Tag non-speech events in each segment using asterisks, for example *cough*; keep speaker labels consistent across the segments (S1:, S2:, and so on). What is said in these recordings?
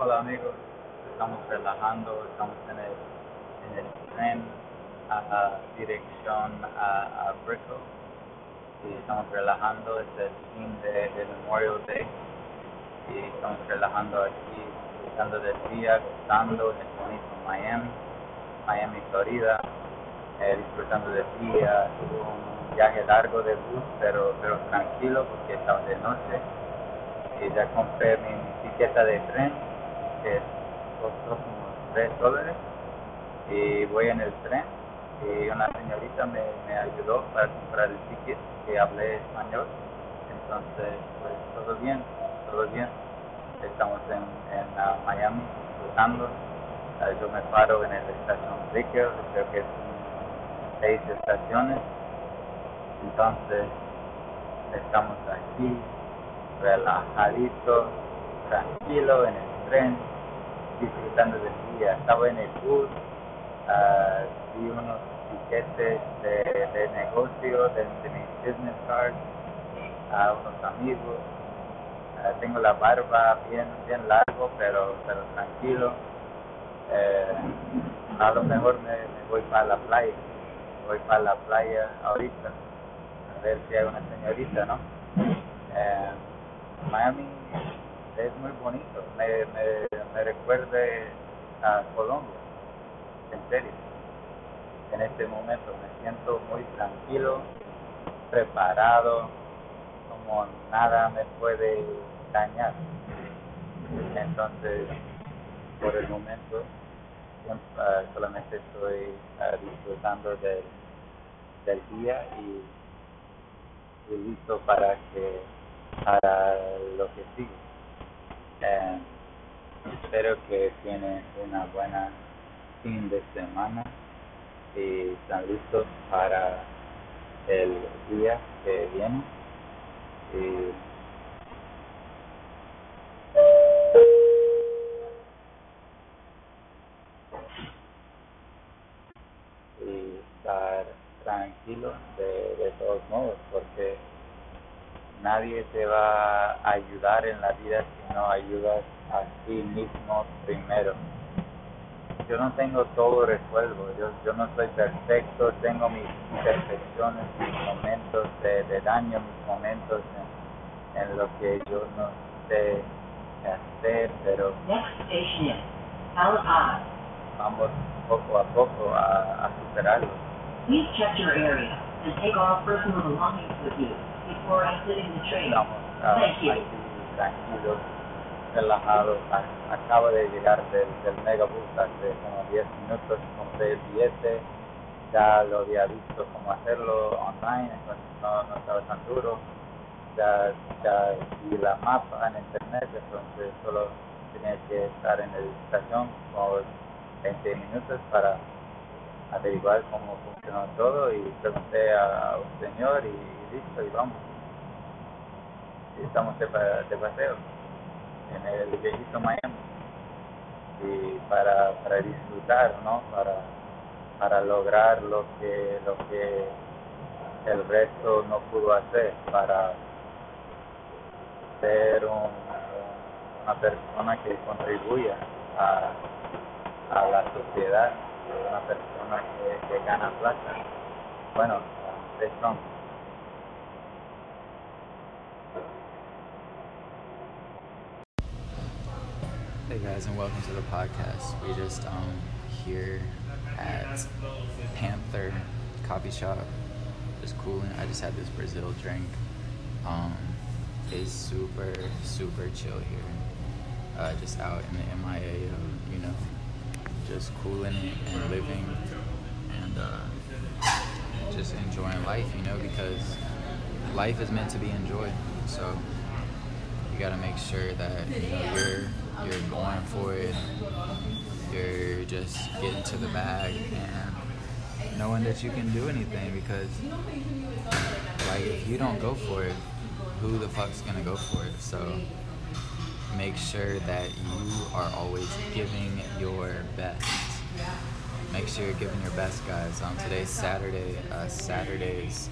S1: Hola amigos, estamos relajando, estamos en el, en el tren a, dirección a, a y estamos relajando, es el fin de, de Memorial Day y estamos relajando aquí, disfrutando del día, gozando en el bonito Miami, Miami, Florida, eh, disfrutando del día, un viaje largo de bus, pero, tranquilo porque estamos de noche y ya compré mi, mi tiqueta de tren que costó como 3 dólares y voy en el tren y una señorita me, me ayudó para comprar el ticket que hablé español entonces pues todo bien todo bien. Estamos en, en uh, Miami disfrutando. Uh, yo me paro en la estación Brickell creo que es seis estaciones. Entonces estamos aquí relajadito tranquilo en el tren disfrutando del día. Estaba en el bus, uh, vi unos tiquetes de, de negocio, de, de mi business card, a unos amigos. Uh, tengo la barba bien bien largo, pero, pero tranquilo. Eh, a lo mejor me, me, voy para la playa, voy para la playa ahorita, a ver si hay una señorita, ¿no? Eh, Miami es muy bonito, me, me, me recuerde a Colombia, en serio. En este momento me siento muy tranquilo, preparado, como nada me puede dañar. Entonces, por el momento, uh, solamente estoy uh, disfrutando del, del día y, y listo para que para lo que sigue. Eh, espero que tienen una buena fin de semana y están listos para el día que viene. Y estar tranquilo de, de todos modos porque nadie te va a ayudar en la vida si no ayudas a ti mismo primero. Yo no tengo todo resuelto, yo, yo no soy perfecto, tengo mis imperfecciones, mis momentos de, de daño, mis momentos en, en, lo que yo no sé hacer, pero vamos poco a poco a, a superarlo. Please check your area and take all personal belongings with you. Before exiting the train. Estamos uh, Thank you. tranquilos, relajados. Acabo de llegar del, del megabús hace como 10 minutos, compré el billete, ya lo había visto cómo hacerlo online, entonces no, no estaba tan duro. Ya, ya vi la mapa en internet, entonces solo tenía que estar en la estación por 20 minutos para averiguar cómo funcionó todo y pregunté a un señor y listo y vamos. Y estamos de, de paseo en el viejito Miami y para, para disfrutar, ¿no? Para, para lograr lo que, lo que el resto no pudo hacer, para ser un, una persona que contribuya a, a la sociedad, una persona que, que plata. Bueno,
S2: Hey guys, and welcome to the podcast. We just um here at Panther Coffee Shop, just cooling. I just had this Brazil drink. Um, it's super super chill here. Uh, just out in the MIA, of, you know, just cooling and living, and uh, just enjoying life. You know, because life is meant to be enjoyed. So you got to make sure that you know you're you're going for it. You're just getting to the bag and knowing that you can do anything because, like, if you don't go for it, who the fuck's gonna go for it? So make sure that you are always giving your best. Make sure you're giving your best, guys. On um, today's Saturday, uh, Saturday's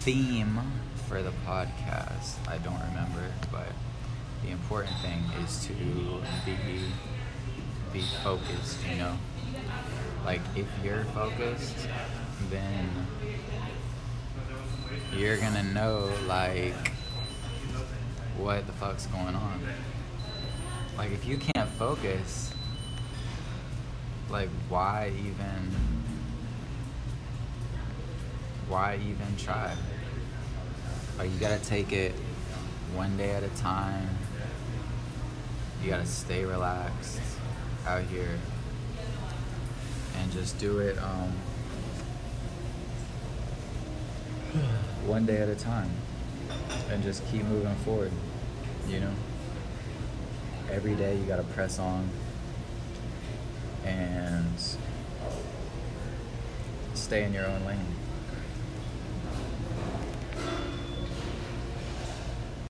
S2: theme for the podcast, I don't remember, but the important thing is to be be focused, you know? Like if you're focused, then you're gonna know like what the fuck's going on. Like if you can't focus, like why even why even try? Like you gotta take it one day at a time. You gotta stay relaxed out here and just do it um, *sighs* one day at a time and just keep moving forward you know every day you gotta press on and stay in your own lane